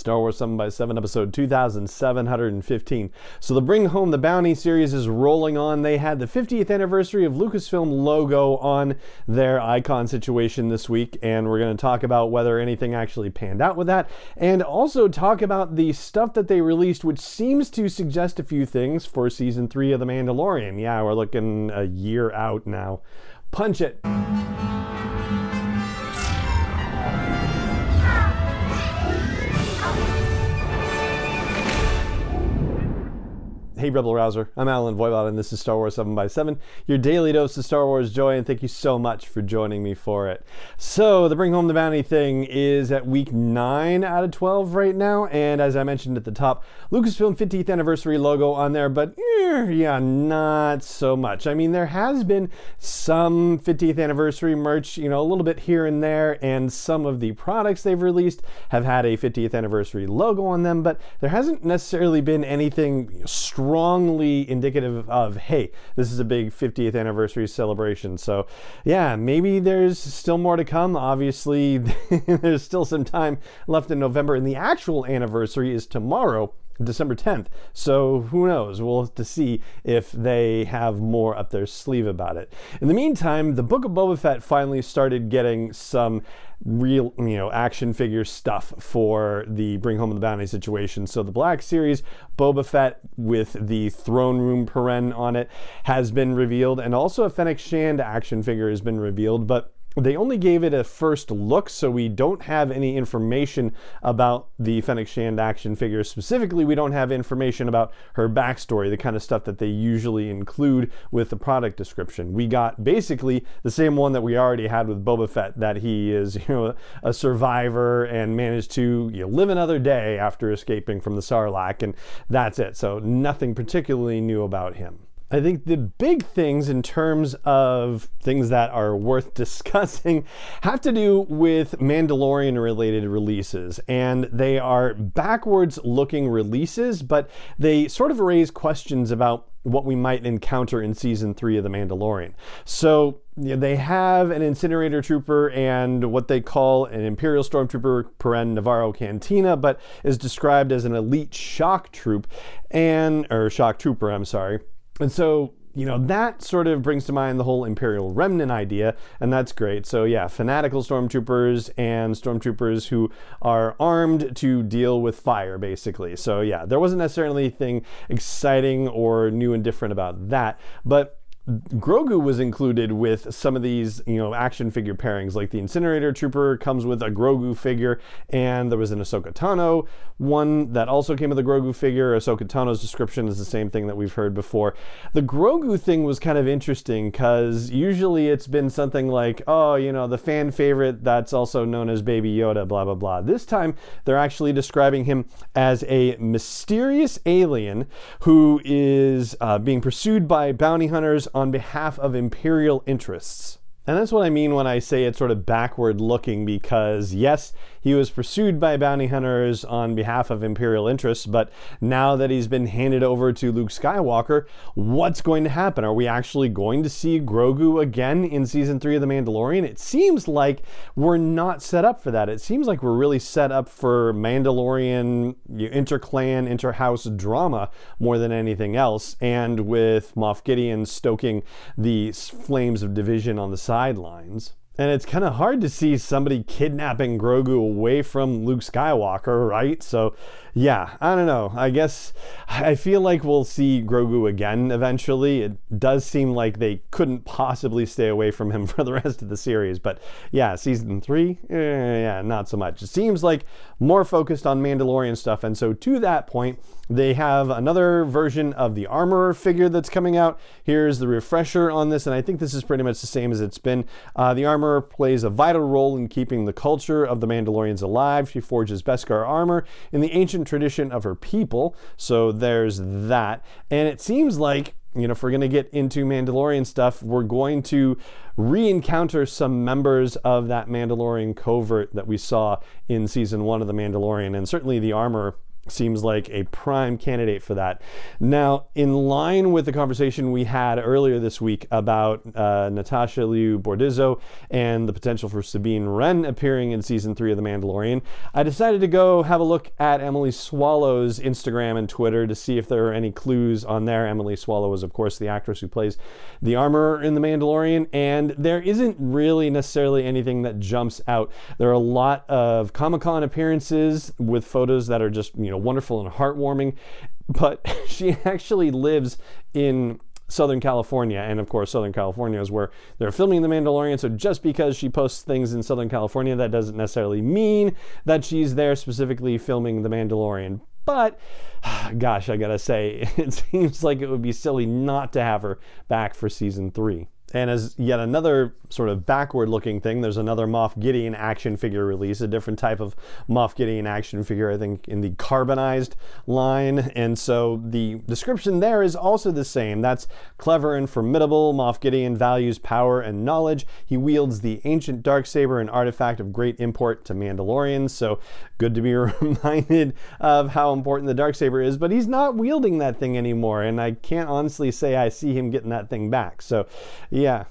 Star Wars 7 by 7 episode 2715. So the Bring Home the Bounty series is rolling on. They had the 50th anniversary of Lucasfilm logo on their icon situation this week, and we're going to talk about whether anything actually panned out with that, and also talk about the stuff that they released, which seems to suggest a few things for season 3 of The Mandalorian. Yeah, we're looking a year out now. Punch it. Hey, Rebel Rouser. I'm Allen Voivod, and this is Star Wars 7 by 7 your daily dose of Star Wars joy, and thank you so much for joining me for it. So, the Bring Home the Bounty thing is at week 9 out of 12 right now, and as I mentioned at the top, Lucasfilm 50th anniversary logo on there, but eh, yeah, not so much. I mean, there has been some 50th anniversary merch, you know, a little bit here and there, and some of the products they've released have had a 50th anniversary logo on them, but there hasn't necessarily been anything strong strongly indicative of, hey, this is a big 50th anniversary celebration. So, yeah, maybe there's still more to come. Obviously, there's still some time left in November, and the actual anniversary is tomorrow. December 10th. So who knows? We'll have to see if they have more up their sleeve about it. In the meantime, the Book of Boba Fett finally started getting some real, you know, action figure stuff for the Bring Home the Bounty situation. So the Black Series Boba Fett with the throne room paren on it has been revealed, and also a Fennec Shand action figure has been revealed, but they only gave it a first look, so we don't have any information about the Fennec Shand action figure. Specifically, we don't have information about her backstory, the kind of stuff that they usually include with the product description. We got basically the same one that we already had with Boba Fett, that he is, you know, a survivor and managed to you know, live another day after escaping from the Sarlacc, and that's it. So nothing particularly new about him. I think the big things in terms of things that are worth discussing have to do with Mandalorian related releases. And they are backwards looking releases, but they sort of raise questions about what we might encounter in season three of The Mandalorian. So you know, they have an incinerator trooper and what they call an Imperial Stormtrooper Paren Navarro Cantina, but is described as an elite shock troop and or shock trooper, I'm sorry and so, you know, that sort of brings to mind the whole Imperial Remnant idea, and that's great. So, yeah, fanatical stormtroopers and stormtroopers who are armed to deal with fire, basically. So, yeah, there wasn't necessarily anything exciting or new and different about that, but Grogu was included with some of these, you know, action figure pairings. Like the Incinerator Trooper comes with a Grogu figure, and there was an Ahsoka Tano one that also came with a Grogu figure. Ahsoka Tano's description is the same thing that we've heard before. The Grogu thing was kind of interesting because usually it's been something like, oh, you know, the fan favorite that's also known as Baby Yoda, blah blah blah. This time they're actually describing him as a mysterious alien who is uh, being pursued by bounty hunters behalf of imperial interests. And that's what I mean when I say it's sort of backward looking because, yes, he was pursued by bounty hunters on behalf of Imperial interests, but now that he's been handed over to Luke Skywalker, what's going to happen? Are we actually going to see Grogu again in season three of The Mandalorian? It seems like we're not set up for that. It seems like we're really set up for Mandalorian interclan, interhouse drama more than anything else, and with Moff Gideon stoking the flames of division on the sidelines. And it's kind of hard to see somebody kidnapping Grogu away from Luke Skywalker, right? So yeah, I don't know. I guess I feel like we'll see Grogu again eventually. It does seem like they couldn't possibly stay away from him for the rest of the series. But yeah, season three, eh, yeah, not so much. It seems like more focused on Mandalorian stuff. And so to that point, they have another version of the Armorer figure that's coming out. Here's the refresher on this, and I think this is pretty much the same as it's been. Uh, the Armorer armor plays a vital role in keeping the culture of the Mandalorians alive. She forges Beskar armor in the ancient tradition of her people. So there's that. And it seems like you know, if we're going to get into Mandalorian stuff, we're going to re encounter some members of that Mandalorian covert that we saw in season one of The Mandalorian. And certainly the armor seems like a prime candidate for that. Now, in line with the conversation we had earlier this week about uh, Natasha Liu Bordizzo and the potential for Sabine Wren appearing in season three of The Mandalorian, I decided to go have a look at Emily Swallow's Instagram and Twitter to see if there are any clues on there. Emily Swallow is, of course, the actress who plays the armor in The Mandalorian, and there isn't really necessarily anything that jumps out. There are a lot of Comic Con appearances with photos that are just, you wonderful and heartwarming. But she actually lives in Southern California, and of course, Southern California is where they're filming The Mandalorian. So just because she posts things in Southern California, that doesn't necessarily mean that she's there specifically filming The Mandalorian. But gosh, I gotta say, it seems like it would be silly not to have her back for season three. And as yet another sort of backward looking thing, there's another Moff Gideon action figure release, a different type of Moff Gideon action figure, I think, in the carbonized line. And so the description there is also the same. That's clever and formidable. Moff Gideon values power and knowledge. He wields the ancient dark saber, an artifact of great import to Mandalorians. So good to be reminded of how important the dark saber is, but he's not wielding that thing anymore. And I can't honestly say I see him getting that thing back. So,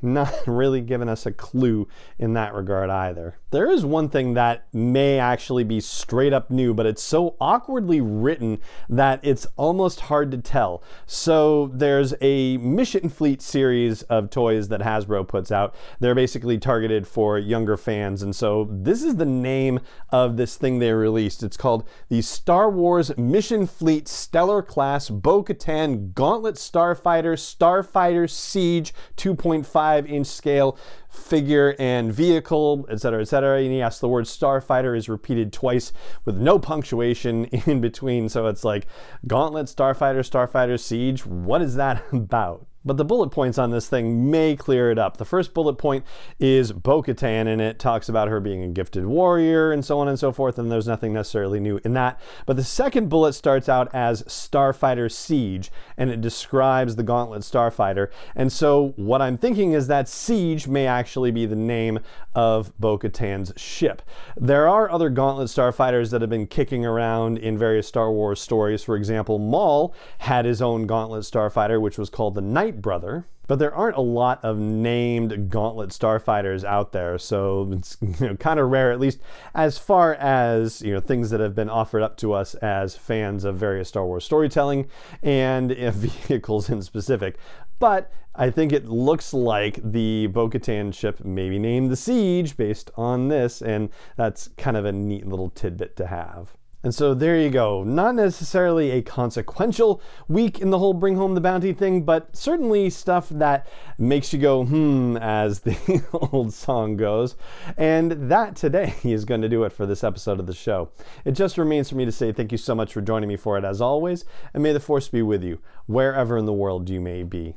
not really giving us a clue in that regard either. There is one thing that may actually be straight up new, but it's so awkwardly written that it's almost hard to tell. So there's a Mission Fleet series of toys that Hasbro puts out. They're basically targeted for younger fans, and so this is the name of this thing they released. It's called the Star Wars Mission Fleet Stellar Class Bo Katan Gauntlet Starfighter Starfighter Siege 2.5 inch scale figure and vehicle, etc., etc. And yes, the word starfighter is repeated twice with no punctuation in between. So it's like Gauntlet, Starfighter, Starfighter, Siege. What is that about? But the bullet points on this thing may clear it up. The first bullet point is Bo Katan, and it talks about her being a gifted warrior and so on and so forth, and there's nothing necessarily new in that. But the second bullet starts out as Starfighter Siege, and it describes the Gauntlet Starfighter. And so what I'm thinking is that Siege may actually be the name of Bo Katan's ship. There are other Gauntlet Starfighters that have been kicking around in various Star Wars stories. For example, Maul had his own Gauntlet Starfighter, which was called the Night brother. But there aren't a lot of named Gauntlet starfighters out there, so it's you know, kind of rare, at least as far as you know things that have been offered up to us as fans of various Star Wars storytelling and vehicles in specific. But I think it looks like the Bo Katan ship maybe named the Siege based on this, and that's kind of a neat little tidbit to have. And so there you go. Not necessarily a consequential week in the whole bring home the bounty thing, but certainly stuff that makes you go, hmm, as the old song goes. And that today is going to do it for this episode of the show. It just remains for me to say thank you so much for joining me for it as always, and may the force be with you, wherever in the world you may be.